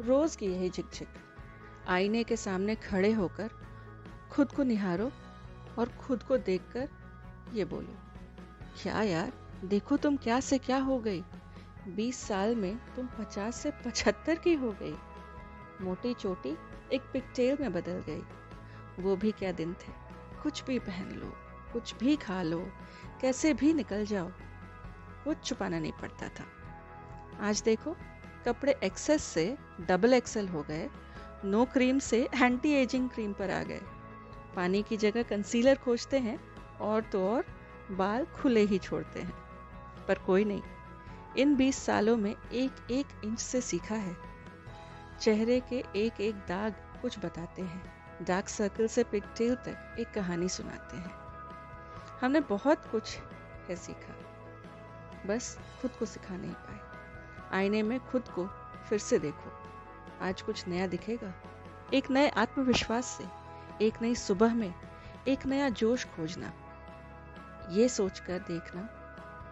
रोज की यही झिकझिक। आईने के सामने खड़े होकर खुद को निहारो और खुद को देखकर ये बोलो, क्या यार, देखो तुम क्या से क्या हो गई? बीस साल में तुम पचास से पचहत्तर की हो गई। मोटी चोटी एक पिकटेल में बदल गई। वो भी क्या दिन थे? कुछ भी पहन लो, कुछ भी खा लो, कैसे भी निकल जाओ। कुछ छुपाना नहीं पड़ता था। आज देखो कपड़े एक्सेस से डबल एक्सेल हो गए नो क्रीम से एंटी एजिंग क्रीम पर आ गए। पानी की जगह कंसीलर खोजते हैं और तो और बाल खुले ही छोड़ते हैं, पर कोई नहीं। इन 20 सालों में एक एक इंच से सीखा है। चेहरे के एक एक दाग कुछ बताते हैं। डार्क सर्कल से पिकटेल तक एक कहानी सुनाते हैं। हमने बहुत कुछ है सीखा, बस खुद को सिखा नहीं पाए। आईने में खुद को फिर से देखो। आज कुछ नया दिखेगा। एक नए आत्मविश्वास से, एक नई सुबह में, एक नया जोश खोजना। ये सोचकर देखना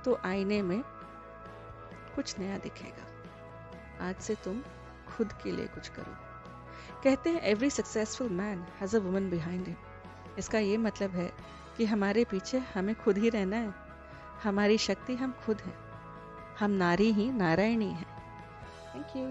तो आईने में कुछ नया दिखेगा। आज से तुम खुद के लिए कुछ करो। कहते हैं every successful man has a woman behind him इसका ये मतलब है कि हमारे पीछे हमें खुद ही रहना है। हमारी शक्ति हम खुद हैं। हम नारी ही नारायणी हैं। Thank you